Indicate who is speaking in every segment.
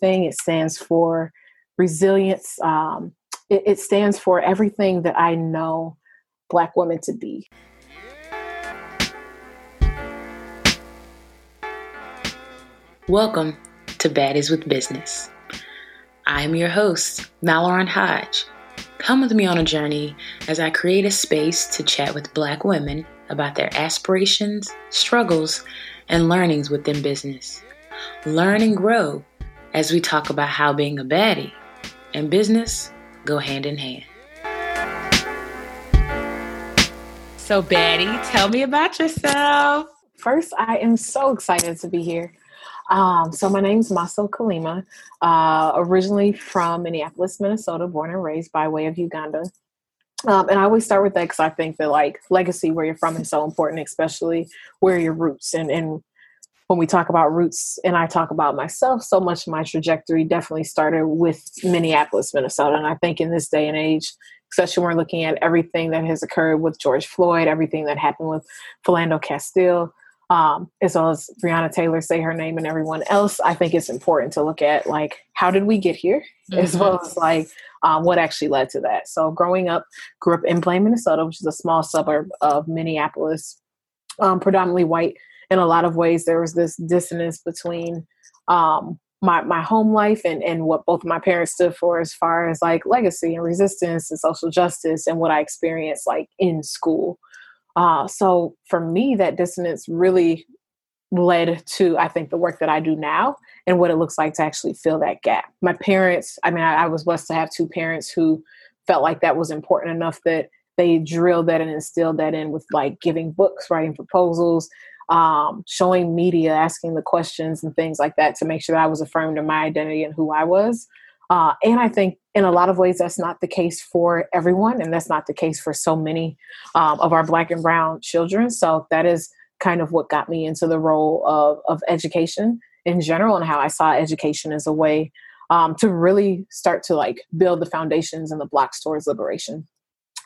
Speaker 1: thing. It stands for resilience. Um, it, it stands for everything that I know Black women to be.
Speaker 2: Welcome to Baddies with Business. I am your host, Mallory Hodge. Come with me on a journey as I create a space to chat with Black women about their aspirations, struggles, and learnings within business. Learn and grow as we talk about how being a baddie and business go hand in hand. So, Baddie, tell me about yourself.
Speaker 1: First, I am so excited to be here. Um, so my name's Maso Kalima, uh, originally from Minneapolis, Minnesota, born and raised by way of Uganda. Um, and I always start with that because I think that like legacy, where you're from, is so important, especially where your roots. And and when we talk about roots, and I talk about myself, so much of my trajectory definitely started with Minneapolis, Minnesota. And I think in this day and age, especially when we're looking at everything that has occurred with George Floyd, everything that happened with Philando Castile, um, as well as Breonna Taylor say her name and everyone else, I think it's important to look at like how did we get here, mm-hmm. as well as like um, what actually led to that. So growing up, grew up in Blaine, Minnesota, which is a small suburb of Minneapolis, um, predominantly white. In a lot of ways, there was this dissonance between um, my my home life and and what both of my parents stood for as far as like legacy and resistance and social justice and what I experienced like in school. Uh, so for me, that dissonance really led to, I think, the work that I do now and what it looks like to actually fill that gap. My parents, I mean, I, I was blessed to have two parents who felt like that was important enough that they drilled that and instilled that in with like giving books, writing proposals, um, showing media, asking the questions and things like that to make sure that I was affirmed in my identity and who I was. Uh, and I think in a lot of ways that's not the case for everyone, and that's not the case for so many um, of our Black and Brown children. So that is kind of what got me into the role of, of education in general, and how I saw education as a way um, to really start to like build the foundations and the blocks towards liberation.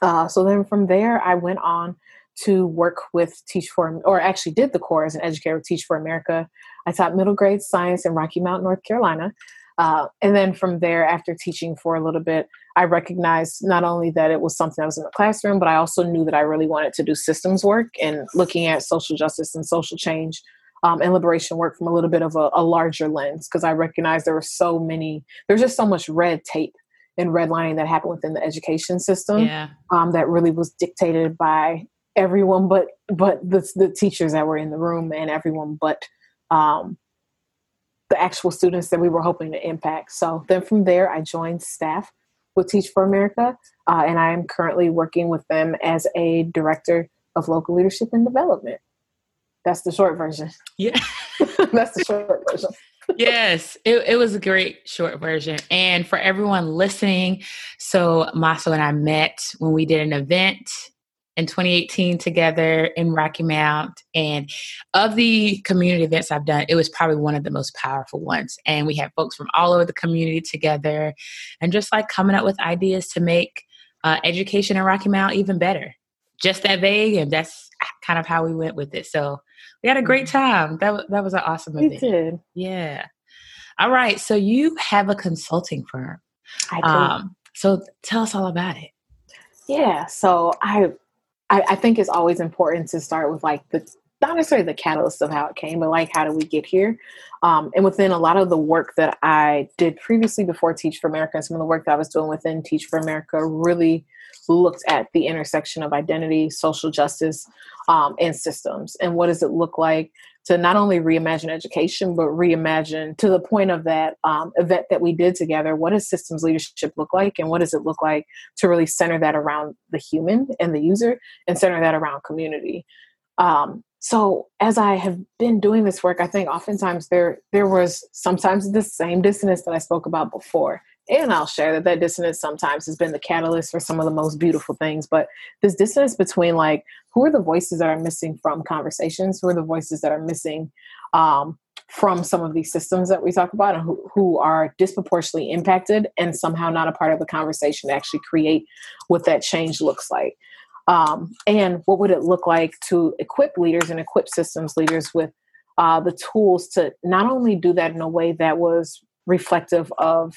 Speaker 1: Uh, so then from there, I went on to work with Teach for, or actually did the core as an educator with Teach for America. I taught middle grade science in Rocky Mount, North Carolina. Uh, and then from there, after teaching for a little bit, I recognized not only that it was something that was in the classroom, but I also knew that I really wanted to do systems work and looking at social justice and social change um, and liberation work from a little bit of a, a larger lens because I recognized there were so many, there's just so much red tape and redlining that happened within the education system
Speaker 2: yeah.
Speaker 1: um, that really was dictated by everyone but but the, the teachers that were in the room and everyone but um, the actual students that we were hoping to impact. So then from there, I joined staff with Teach for America, uh, and I am currently working with them as a director of local leadership and development. That's the short version.
Speaker 2: Yeah.
Speaker 1: That's the short version.
Speaker 2: yes, it, it was a great short version. And for everyone listening, so Maso and I met when we did an event in 2018 together in Rocky Mount. And of the community events I've done, it was probably one of the most powerful ones. And we had folks from all over the community together and just like coming up with ideas to make uh, education in Rocky Mount even better. Just that vague, and that's kind of how we went with it. So we had a great mm-hmm. time. That, that was an awesome
Speaker 1: we
Speaker 2: event.
Speaker 1: Did.
Speaker 2: Yeah. All right. So you have a consulting firm.
Speaker 1: I do. Um,
Speaker 2: so tell us all about it.
Speaker 1: Yeah. So I I, I think it's always important to start with like the not necessarily the catalyst of how it came, but like how do we get here? Um, and within a lot of the work that I did previously before Teach for America, and some of the work that I was doing within Teach for America really looked at the intersection of identity, social justice, um, and systems. And what does it look like to not only reimagine education, but reimagine to the point of that um, event that we did together. What does systems leadership look like? And what does it look like to really center that around the human and the user and center that around community? Um, so as I have been doing this work, I think oftentimes there there was sometimes the same dissonance that I spoke about before and I'll share that that dissonance sometimes has been the catalyst for some of the most beautiful things. But this dissonance between like who are the voices that are missing from conversations, who are the voices that are missing um, from some of these systems that we talk about, and who, who are disproportionately impacted and somehow not a part of the conversation to actually create what that change looks like. Um, and what would it look like to equip leaders and equip systems leaders with uh, the tools to not only do that in a way that was reflective of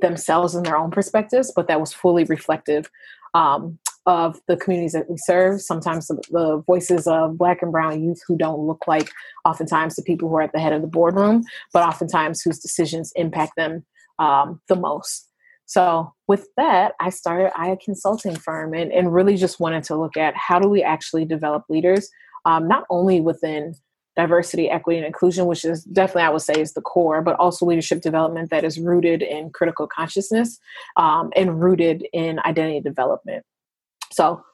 Speaker 1: themselves and their own perspectives, but that was fully reflective um, of the communities that we serve. Sometimes the, the, voices of Black and Brown youth who don't look like oftentimes the people who are at the head of the boardroom, but oftentimes whose decisions impact them um, the most. So with that, I started a consulting firm and, and really just wanted to look at how do we actually develop leaders, um, not only within diversity, equity, and inclusion, which is definitely, I would say, is the core, but also leadership development that is rooted in critical consciousness um, and rooted in identity development. So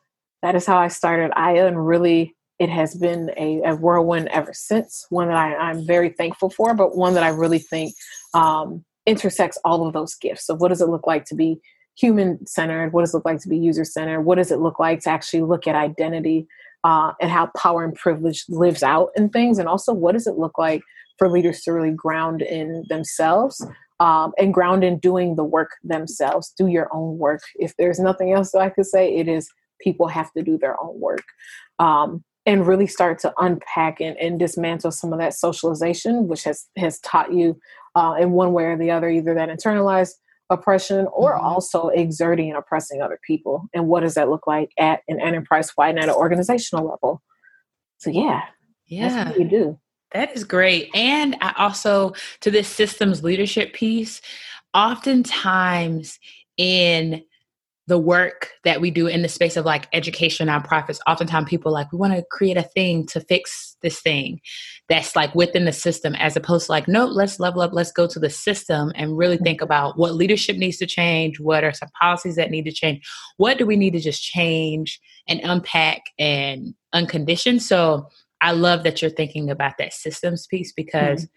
Speaker 1: that is how I started Aya, and really it has been a, a whirlwind ever since. One that I, am very thankful for, but one that I really think um, intersects all of those gifts. So, what does it look like to be human centered? What does it look like to be user centered? What does it look like to actually look at identity uh, and how power and privilege lives out in things? And also, what does it look like for leaders to really ground in themselves um, and ground in doing the work themselves? Do your own work. If there's nothing else that I could say, it is people have to do their own work. Um, and really start to unpack and, and, dismantle some of that socialization, which has has taught you uh, in one way or the other, either that internalized oppression or mm-hmm. also exerting and oppressing other people. And what does that look like at an enterprise wide and at an organizational level? So yeah,
Speaker 2: yeah,
Speaker 1: that's what we do.
Speaker 2: That is great. And I also to this systems leadership piece, oftentimes in the work that we do in the space of like education nonprofits oftentimes people like we want to create a thing to fix this thing that's like within the system as opposed to like no let's level up let's go to the system and really think mm-hmm. about what leadership needs to change what are some policies that need to change what do we need to just change and unpack and uncondition? So i love that you're thinking about that systems piece because mm-hmm.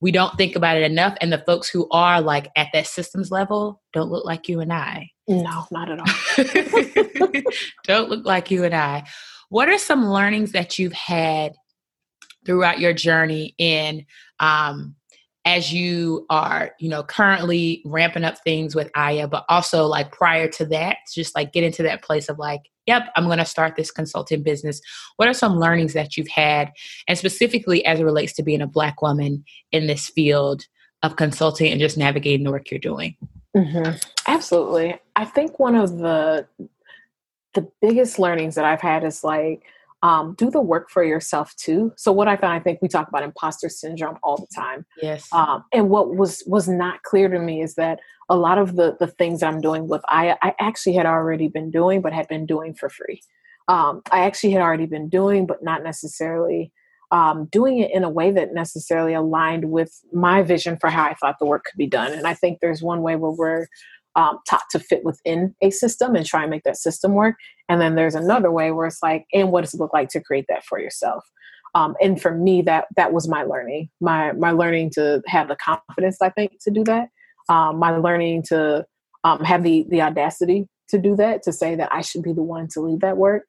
Speaker 2: we don't think about it enough and the folks who are like at that systems level don't look like you and i
Speaker 1: no not at all
Speaker 2: don't look like you and i what are some learnings that you've had throughout your journey in um, as you are you know currently ramping up things with aya but also like prior to that just like get into that place of like yep, I'm going to start this consulting business. What are some learnings that you've had, and specifically as it relates to being a Black woman in this field of consulting and just navigating the work you're doing?
Speaker 1: Mm-hmm. Absolutely. I think one of the the biggest learnings that I've had is like um, do the work for yourself too. So what I found, I think we talk about imposter syndrome all the time.
Speaker 2: Yes.
Speaker 1: Um, and what was was not clear to me is that a lot of the the things I'm doing with I I actually had already been doing, but had been doing for free. Um, I actually had already been doing, but not necessarily um, doing it in a way that necessarily aligned with my vision for how I thought the work could be done. And I think there's one way where we're um, taught to fit within a system and try and make that system work. And then there's another way where it's like, and what does it look like to create that for yourself? Um, and for me, that that was my learning, my my learning to have the confidence, I think, to do that um, my learning to um, have the the audacity to do that to say that i should be the one to lead that work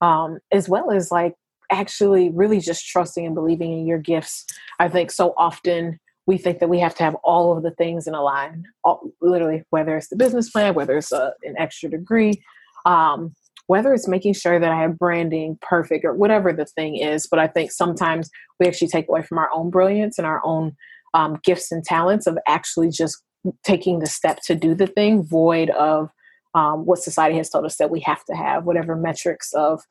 Speaker 1: um, as well as like actually really just trusting and believing in your gifts i think so often we think that we have to have all of the things in a line all, literally whether it's the business plan whether it's a, an extra degree um, whether it's making sure that i have branding perfect or whatever the thing is but i think sometimes we actually take away from our own brilliance and our own um, gifts and talents of actually just taking the step to do the thing void of um, what society has told us that we have to have whatever metrics of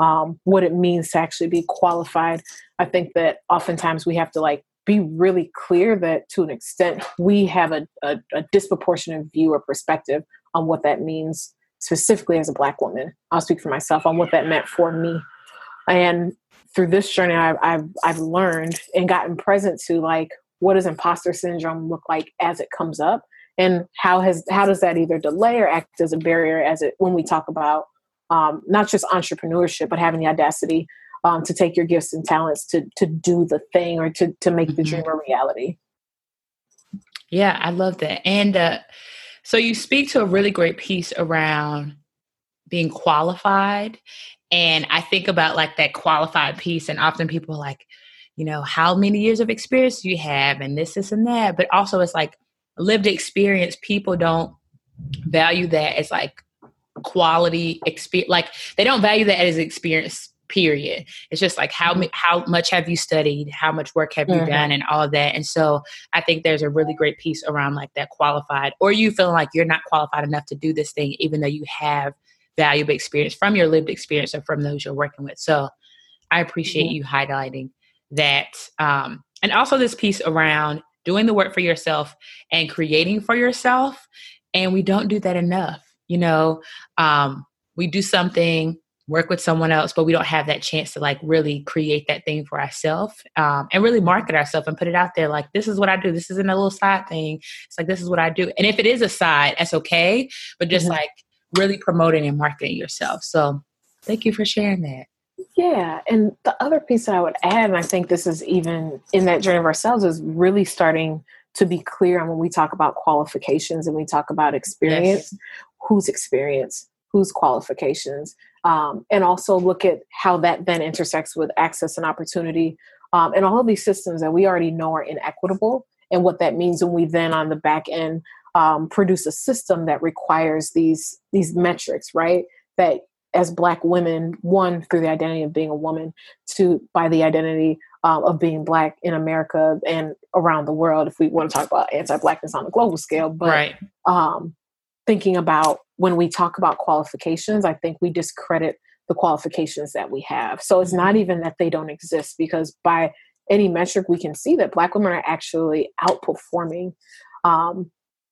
Speaker 1: um, what it means to actually be qualified. I think that oftentimes we have to like be really clear that to an extent we have a, a, a disproportionate view or perspective on what that means specifically as a black woman. I'll speak for myself on what that meant for me. And through this journey I've, I've, I've learned and gotten present to like what does imposter syndrome look like as it comes up? And how has how does that either delay or act as a barrier as it when we talk about um, not just entrepreneurship but having the audacity um, to take your gifts and talents to to do the thing or to to make mm-hmm. the dream a reality
Speaker 2: yeah i love that and uh, so you speak to a really great piece around being qualified and i think about like that qualified piece and often people are like you know, how many years of experience do you have and this, this, and that. But also, it's like lived experience. People don't value that as like quality experience. Like, they don't value that as experience period it's just like how how much have you studied how much work have you mm-hmm. done and all that and so i think there's a really great piece around like that qualified or you feeling like you're not qualified enough to do this thing even though you have valuable experience from your lived experience or from those you're working with so i appreciate mm-hmm. you highlighting that um and also this piece around doing the work for yourself and creating for yourself and we don't do that enough you know um we do something work with someone else, but we don't have that chance to like really create that thing for ourselves um, and really market ourselves and put it out there. Like, this is what I do. This isn't a little side thing. It's like, this is what I do. And if it is a side, that's okay. But just mm-hmm. like really promoting and marketing yourself. So thank you for sharing that.
Speaker 1: Yeah. And the other piece that I would add, and I think this is even in that journey of ourselves, is really starting to be clear on when we talk about qualifications and we talk about experience, yes. Whose experience, whose qualifications um, and also look at how that then intersects with access and opportunity um, and all of these systems that we already know are inequitable and what that means when we then on the back end um, produce a system that requires these these metrics right that as black women one through the identity of being a woman two by the identity um, of being black in america and around the world if we want to talk about anti-blackness on a global scale but right. um, thinking about when we talk about qualifications, I think we discredit the qualifications that we have. So it's not mm-hmm. even that they don't exist because by any metric we can see that black women are actually outperforming um,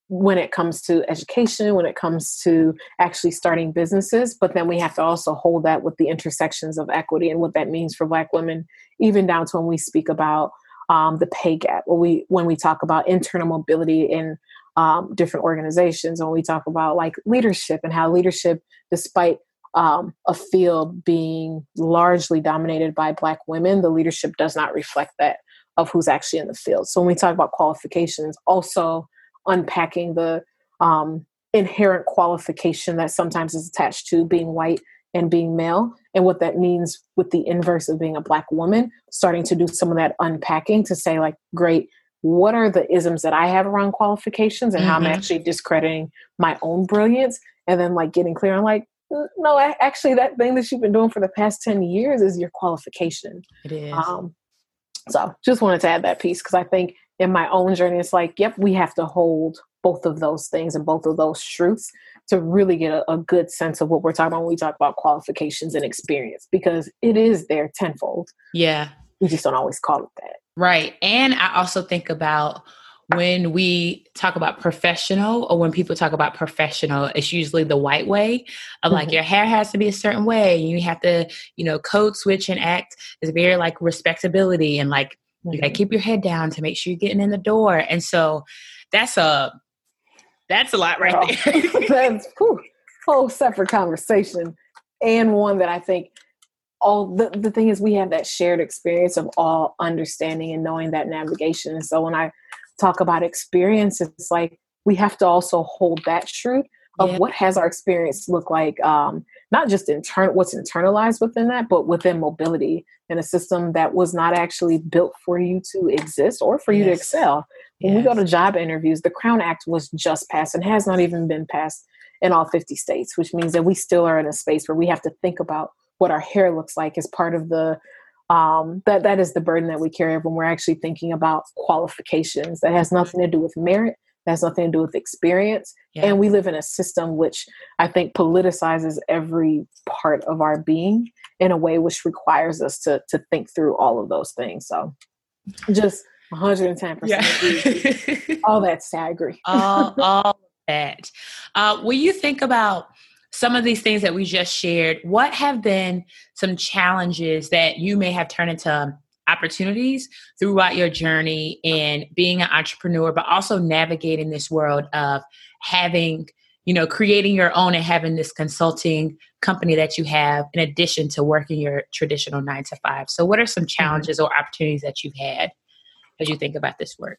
Speaker 1: when it comes to education, when it comes to actually starting businesses. But then we have to also hold that with the intersections of equity and what that means for black women, even down to when we speak about um, the pay gap, when we when we talk about internal mobility and um, different organizations when we talk about like leadership and how leadership despite um, a field being largely dominated by black women the leadership does not reflect that of who's actually in the field. So when we talk about qualifications also unpacking the um, inherent qualification that sometimes is attached to being white and being male and what that means with the inverse of being a black woman starting to do some of that unpacking to say like great what are the isms that I have around qualifications and mm-hmm. how I'm mm-hmm. actually discrediting my own brilliance? And then like getting clear on like no actually that thing that you've been doing for the past 10 years is your qualification.
Speaker 2: It is. Um,
Speaker 1: so just wanted to add that piece because i think in my own journey it's like yep we have to hold both of those things and both of those truths to really get a, a good sense of what we're talking about when we talk about qualifications and experience because it is there tenfold.
Speaker 2: Yeah.
Speaker 1: We just don't always call it that
Speaker 2: Right. And I also think about when we talk about professional or when people talk about professional, it's usually the white way of like mm-hmm. your hair has to be a certain way. You have to, you know, code switch and act is very like respectability and like mm-hmm. you gotta mm-hmm. keep your head down to make sure you're getting in the door. And so that's a that's a lot right oh,
Speaker 1: there. that's whole separate conversation. And one that I think all the, the thing is we have that shared experience of all understanding and knowing that navigation and so when i talk about experience it's like we have to also hold that truth of yeah. what has our experience look like um, not just internal what's internalized within that but within mobility in a system that was not actually built for you to exist or for yes. you to excel when yes. we go to job interviews the crown act was just passed and has not even been passed in all 50 states which means that we still are in a space where we have to think about what our hair looks like is part of the um, that that is the burden that we carry when we're actually thinking about qualifications. That has nothing to do with merit. That has nothing to do with experience. Yeah. and we live in a system which i think politicizes every part of our being in a way which requires us to to think through all of those things. So just 110% yeah. all that i agree
Speaker 2: all, all that. Uh, when you think about some of these things that we just shared, what have been some challenges that you may have turned into opportunities throughout your journey in being an entrepreneur, but also navigating this world of having, you know, creating your own and having this consulting company that you have in addition to working your traditional nine to five. So, what are some mm-hmm. challenges or opportunities that you've had as you think about this work?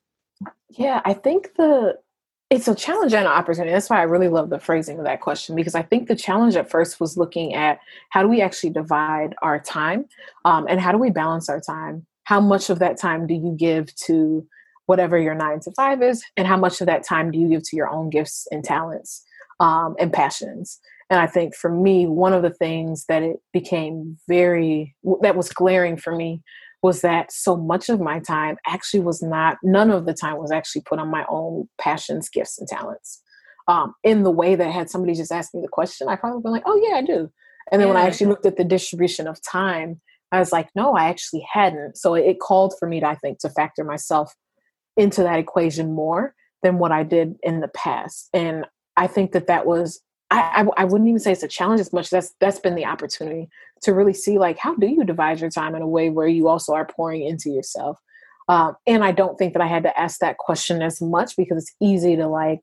Speaker 1: Yeah, I think the it's a challenge and an opportunity. That's why I really love the phrasing of that question because I think the challenge at first was looking at how do we actually divide our time um, and how do we balance our time? How much of that time do you give to whatever your nine to five is, and how much of that time do you give to your own gifts and talents um, and passions? And I think for me, one of the things that it became very, that was glaring for me was that so much of my time actually was not, none of the time was actually put on my own passions, gifts, and talents. Um, in the way that had somebody just asked me the question, I probably been like, oh, yeah, I do. And then yeah. when I actually looked at the distribution of time, I was like, no, I actually hadn't. So it called for me to, I think, to factor myself into that equation more than what I did in the past. And I think that that was I, I, wouldn't even say it's a challenge as much. That's that's been the opportunity to really see like how do you divide your time in a way where you also are pouring into yourself. Um, and I don't think that I had to ask that question as much because it's easy to like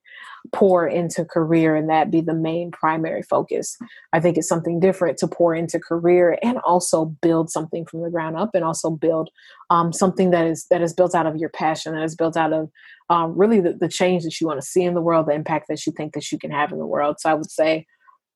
Speaker 1: pour into career and that be the main primary focus. I think it's something different to pour into career and also build something from the ground up and also build um, something that is that is built out of your passion that is built out of um, really the, the change that you want to see in the world, the impact that you think that you can have in the world. So I would say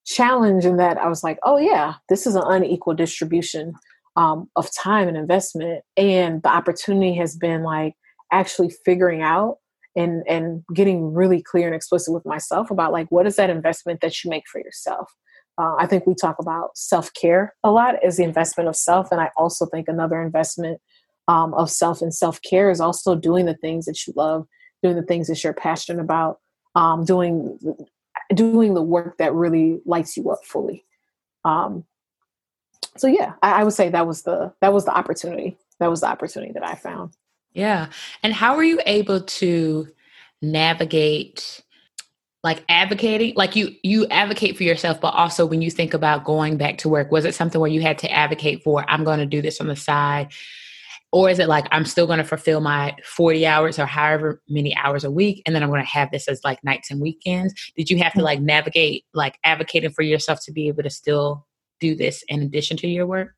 Speaker 1: challenge in that I was like, oh yeah, this is an unequal distribution um, of time and investment, and the opportunity has been like actually figuring out and and getting really clear and explicit with myself about like what is that investment that you make for yourself. Uh, I think we talk about self care a lot as the investment of self, and I also think another investment um, of self and self care is also doing the things that you love doing the things that you're passionate about, um, doing doing the work that really lights you up fully. Um, so yeah, I, I would say that was the that was the opportunity. That was the opportunity that I found.
Speaker 2: Yeah. And how were you able to navigate like advocating like you you advocate for yourself but also when you think about going back to work was it something where you had to advocate for i'm going to do this on the side or is it like I'm still going to fulfill my 40 hours or however many hours a week and then I'm going to have this as like nights and weekends? Did you have to mm. like navigate like advocating for yourself to be able to still do this in addition to your work?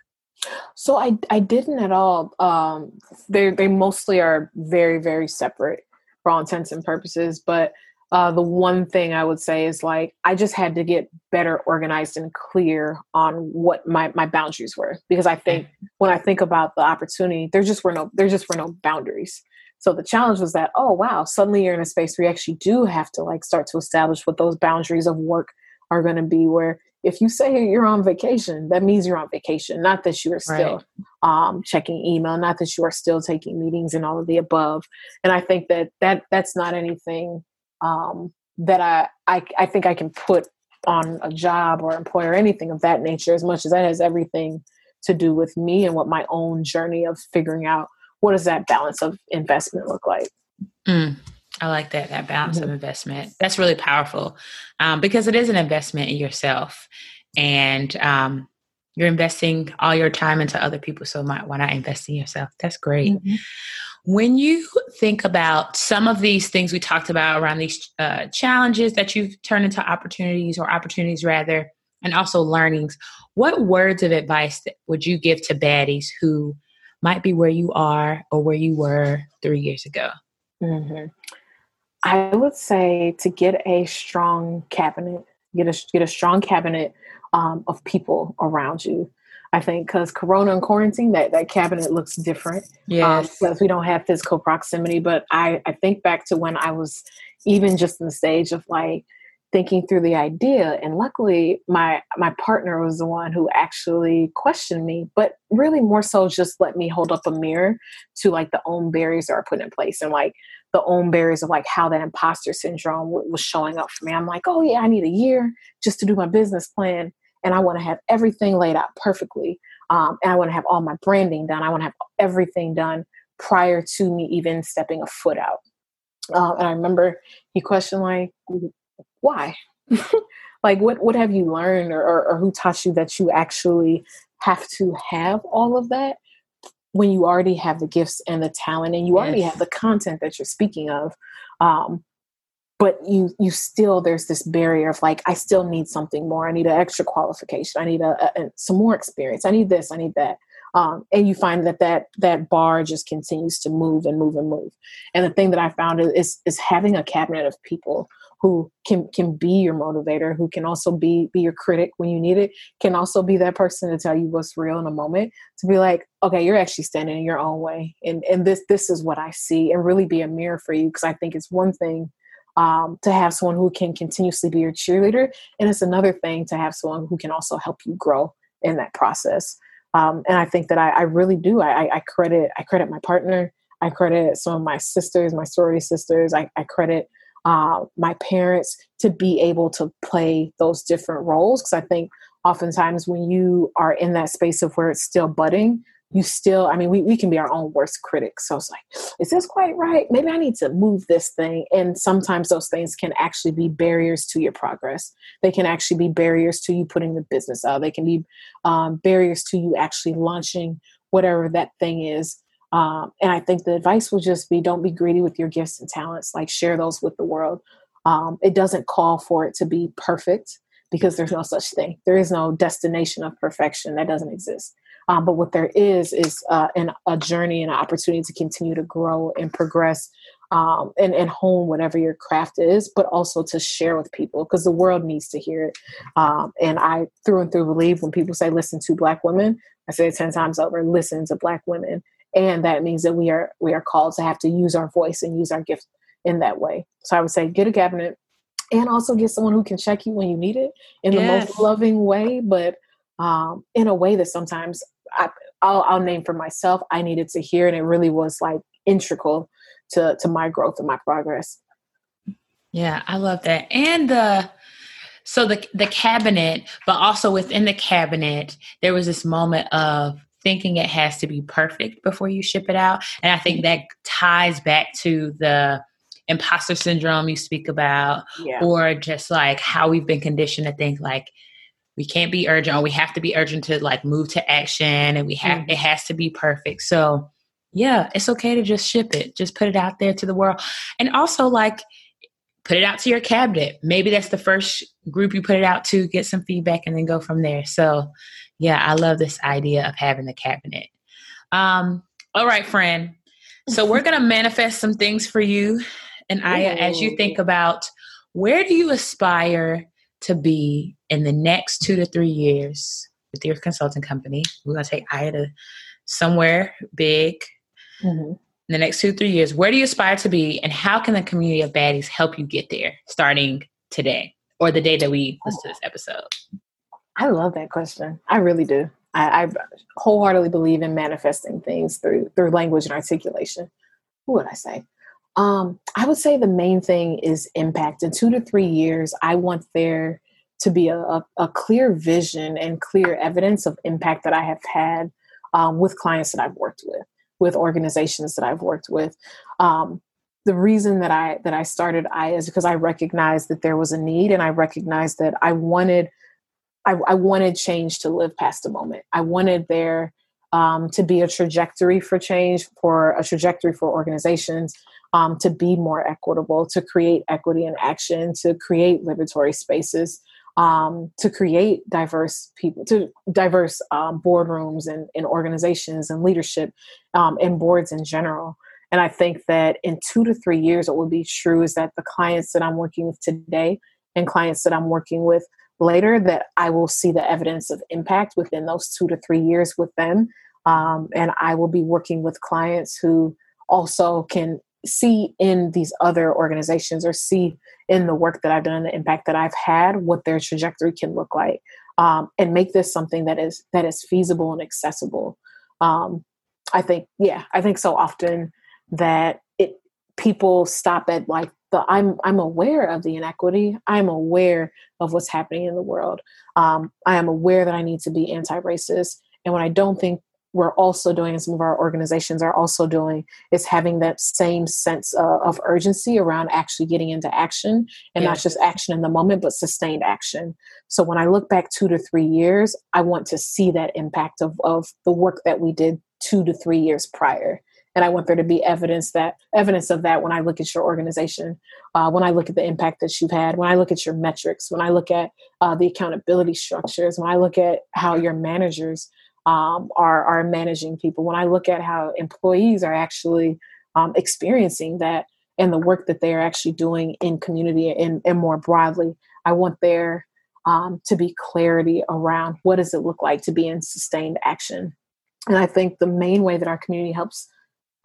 Speaker 1: So I I didn't at all. Um they they mostly are very very separate for all intents and purposes, but uh, the one thing I would say is like I just had to get better organized and clear on what my my boundaries were because I think when I think about the opportunity, there just were no there just were no boundaries. So the challenge was that oh wow, suddenly you're in a space where you actually do have to like start to establish what those boundaries of work are going to be. Where if you say you're on vacation, that means you're on vacation, not that you are still right. um, checking email, not that you are still taking meetings and all of the above. And I think that that that's not anything um, that I, I I think I can put on a job or employer or anything of that nature as much as that has everything to do with me and what my own journey of figuring out what does that balance of investment look like
Speaker 2: mm, i like that that balance mm-hmm. of investment that's really powerful um, because it is an investment in yourself and um, you're investing all your time into other people so why not invest in yourself that's great mm-hmm. When you think about some of these things we talked about around these uh, challenges that you've turned into opportunities or opportunities rather, and also learnings, what words of advice would you give to baddies who might be where you are or where you were three years ago?
Speaker 1: Mm-hmm. I would say to get a strong cabinet, get a get a strong cabinet um, of people around you. I think because Corona and quarantine, that, that cabinet looks different.
Speaker 2: Yeah. Um,
Speaker 1: because we don't have physical proximity. But I, I think back to when I was even just in the stage of like thinking through the idea. And luckily my my partner was the one who actually questioned me, but really more so just let me hold up a mirror to like the own barriers that are put in place and like the own barriers of like how that imposter syndrome was showing up for me. I'm like, oh yeah, I need a year just to do my business plan and I want to have everything laid out perfectly. Um, and I want to have all my branding done. I want to have everything done prior to me even stepping a foot out. Um, and I remember he questioned like, why? like what what have you learned or, or, or who taught you that you actually have to have all of that when you already have the gifts and the talent and you yes. already have the content that you're speaking of um, but you you still there's this barrier of like i still need something more. I need an extra qualification. I need a, a some more experience. I need this i need that. Um, and you find that that that bar just continues to move and move and move. And the thing that i found is is having a cabinet of people who can can be your motivator who can also be be your critic when you need it can also be that person to tell you what's real in a moment to be like okay you're actually standing in your own way and and this this is what i see and really be a mirror for you because i think it's one thing um, to have someone who can continuously be your cheerleader. And it's another thing to have someone who can also help you grow in that process. Um, and I think that I, I really do. I, I, credit I credit my partner. I credit some of my sisters, my sorority sisters. I, I credit uh, my parents to be able to play those different roles because I think oftentimes when you are in that space of where it's still budding, you still, I mean, we, we can be our own worst critics. So it's like, is this quite right? Maybe I need to move this thing. And sometimes those things can actually be barriers to your progress. They can actually be barriers to you putting the business out. They can be um, barriers to you actually launching whatever that thing is. Um, and I think the advice will just be don't be greedy with your gifts and talents, like share those with the world. Um, it doesn't call for it to be perfect because there's no such thing. There is no destination of perfection that doesn't exist. Um, but what there is is uh, an, a journey and an opportunity to continue to grow and progress um, and, and hone whatever your craft is, but also to share with people because the world needs to hear it. Um, and I through and through believe when people say listen to Black women, I say it ten times over: listen to Black women, and that means that we are we are called to have to use our voice and use our gift in that way. So I would say get a cabinet, and also get someone who can check you when you need it in yes. the most loving way, but um, in a way that sometimes I, will I'll name for myself. I needed to hear, and it really was like integral to to my growth and my progress.
Speaker 2: Yeah, I love that, and the so the the cabinet, but also within the cabinet, there was this moment of thinking it has to be perfect before you ship it out, and I think mm-hmm. that ties back to the imposter syndrome you speak about, yeah. or just like how we've been conditioned to think like we can't be urgent or we have to be urgent to like move to action and we have mm-hmm. it has to be perfect so yeah it's okay to just ship it just put it out there to the world and also like put it out to your cabinet maybe that's the first group you put it out to get some feedback and then go from there so yeah i love this idea of having the cabinet um all right friend so we're gonna manifest some things for you and aya as you think about where do you aspire to be in the next two to three years with your consulting company? We're going to take Aya to somewhere big. Mm-hmm. In the next two, three years, where do you aspire to be, and how can the community of baddies help you get there starting today or the day that we listen to this episode?
Speaker 1: I love that question. I really do. I, I wholeheartedly believe in manifesting things through through language and articulation. What would I say? Um, I would say the main thing is impact. In two to three years, I want there to be a, a, a clear vision and clear evidence of impact that I have had um, with clients that I've worked with, with organizations that I've worked with. Um, the reason that I that I started Aya is because I recognized that there was a need, and I recognized that I wanted I, I wanted change to live past a moment. I wanted there um, to be a trajectory for change, for a trajectory for organizations, um, to be more equitable, to create equity in action, to create liberatory spaces, um, to create diverse people, to diverse um, boardrooms and, and, organizations and leadership um, and boards in general. And I think that in two to three years, what would be true is that the clients that I'm working with today and clients that I'm working with later, that I will see the evidence of impact within those two to three years with them. Um, and I will be working with clients who also can see in these other organizations or see in the work that I've done and the impact that I've had what their trajectory can look like um, and make this something that is that is feasible and accessible. Um, I think yeah, I think so often that it people stop at like the I'm I'm aware of the inequity. I'm aware of what's happening in the world. Um, I am aware that I need to be anti-racist. And what I don't think we're also doing and some of our organizations are also doing is having that same sense uh, of urgency around actually getting into action and not just action in the moment but sustained action so when i look back two to three years i want to see that impact of, of the work that we did two to three years prior and i want there to be evidence that evidence of that when i look at your organization uh, when i look at the impact that you've had when i look at your metrics when i look at uh, the accountability structures when i look at how your managers um, are are managing people. When I look at how employees are actually um, experiencing that and the work that they are actually doing in community and, and more broadly, I want there um, to be clarity around what does it look like to be in sustained action. And I think the main way that our community helps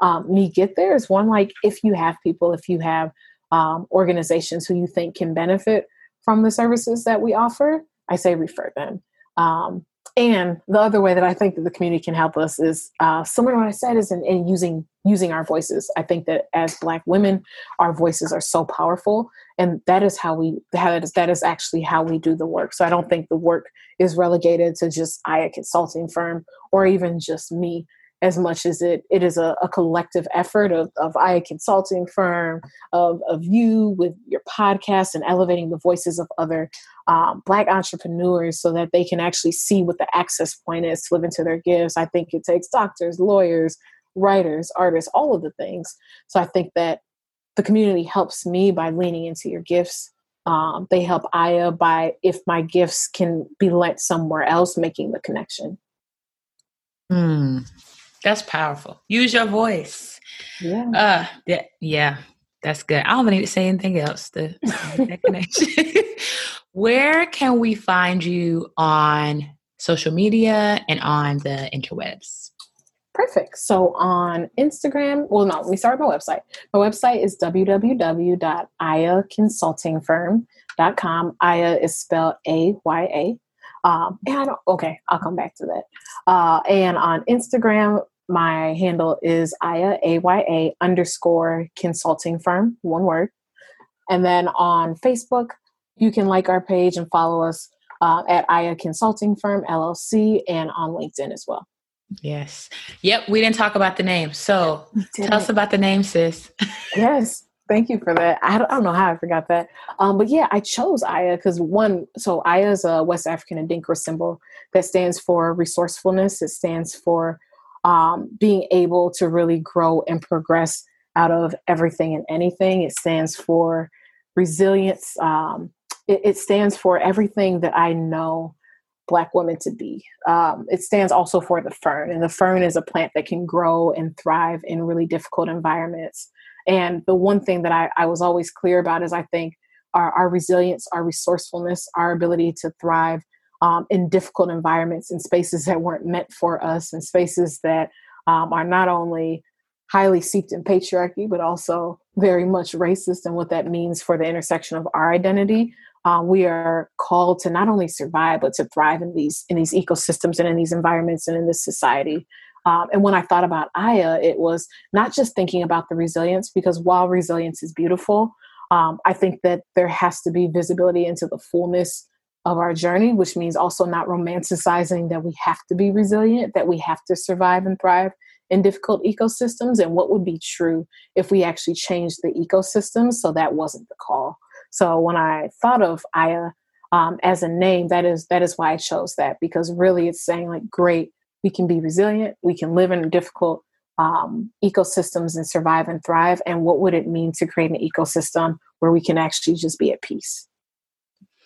Speaker 1: um, me get there is one like if you have people, if you have um, organizations who you think can benefit from the services that we offer, I say refer them. Um, and the other way that I think that the community can help us is uh, similar to what I said is in, in, using using our voices. I think that as Black women, our voices are so powerful, and that is how we how that is that is actually how we do the work. So I don't think the work is relegated to just Aya consulting firm or even just me as much as it it is a, a collective effort of, of consulting firm, of, of you with your podcast and elevating the voices of other um, black entrepreneurs so that they can actually see what the access point is to live into their gifts. I think it takes doctors, lawyers, writers, artists, all of the things. So I think that the community helps me by leaning into your gifts. Um, they help Aya by if my gifts can be lent somewhere else, making the connection.
Speaker 2: Hmm. That's powerful. Use your voice. Yeah. Uh, yeah, yeah. That's good. I don't need to say anything else to. Where can we find you on social media and on the interwebs?
Speaker 1: Perfect. So on Instagram, well, no, let me start with my website. My website is www.ayaconsultingfirm.com. Aya is spelled A Y A. Um, and okay, I'll come back to that. Uh, and on Instagram, my handle is Aya, A-Y-A underscore consulting firm, one word. And then on Facebook, you can like our page and follow us uh, at Aya Consulting Firm, LLC, and on LinkedIn as well.
Speaker 2: Yes. Yep. We didn't talk about the name. So tell us about the name, sis.
Speaker 1: yes. Thank you for that. I don't, I don't know how I forgot that. Um, but yeah, I chose Aya because one, so Aya is a West African Adinkra symbol that stands for resourcefulness. It stands for um, being able to really grow and progress out of everything and anything. It stands for resilience. Um, it, it, stands for everything that I know Black women to be. Um, it stands also for the fern, and the fern is a plant that can grow and thrive in really difficult environments. And the one thing that I, I was always clear about is I think our, our resilience, our resourcefulness, our ability to thrive um, in difficult environments in spaces that weren't meant for us and spaces that um, are not only highly seeped in patriarchy but also very much racist and what that means for the intersection of our identity. Uh, we are called to not only survive but to thrive in these in these ecosystems and in these environments and in this society. Um, and when I thought about Aya, it was not just thinking about the resilience, because while resilience is beautiful, um, I think that there has to be visibility into the fullness of our journey, which means also not romanticizing that we have to be resilient, that we have to survive and thrive in difficult ecosystems, and what would be true if we actually changed the ecosystem so that wasn't the call. So when I thought of Aya um, as a name, that is that is why I chose that because really it's saying like, great, we can be resilient, we can live in difficult um, ecosystems and survive and thrive. And what would it mean to create an ecosystem where we can actually just be at peace?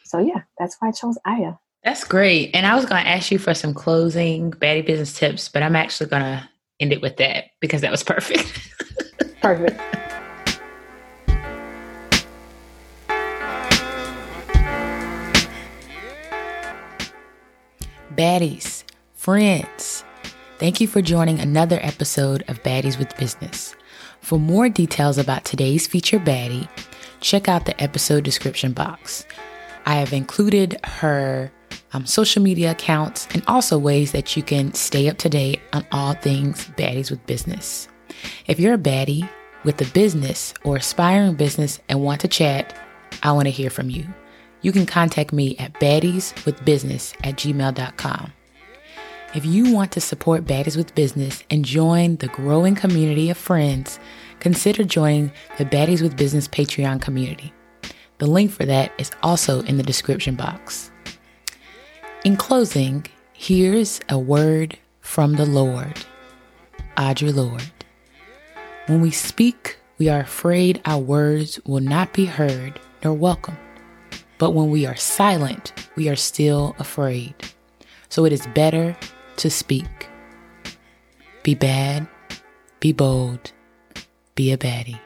Speaker 1: So yeah, that's why I chose Aya.
Speaker 2: That's great. And I was going to ask you for some closing baddie business tips, but I'm actually going to end it with that because that was perfect.
Speaker 1: perfect.
Speaker 2: Baddies, friends, thank you for joining another episode of Baddies with Business. For more details about today's featured baddie, check out the episode description box. I have included her um, social media accounts and also ways that you can stay up to date on all things baddies with business. If you're a baddie with a business or aspiring business and want to chat, I want to hear from you. You can contact me at baddieswithbusiness at gmail.com. If you want to support Baddies with Business and join the growing community of friends, consider joining the Baddies with Business Patreon community. The link for that is also in the description box. In closing, here's a word from the Lord, Audre Lorde. When we speak, we are afraid our words will not be heard nor welcomed. But when we are silent, we are still afraid. So it is better to speak. Be bad, be bold, be a baddie.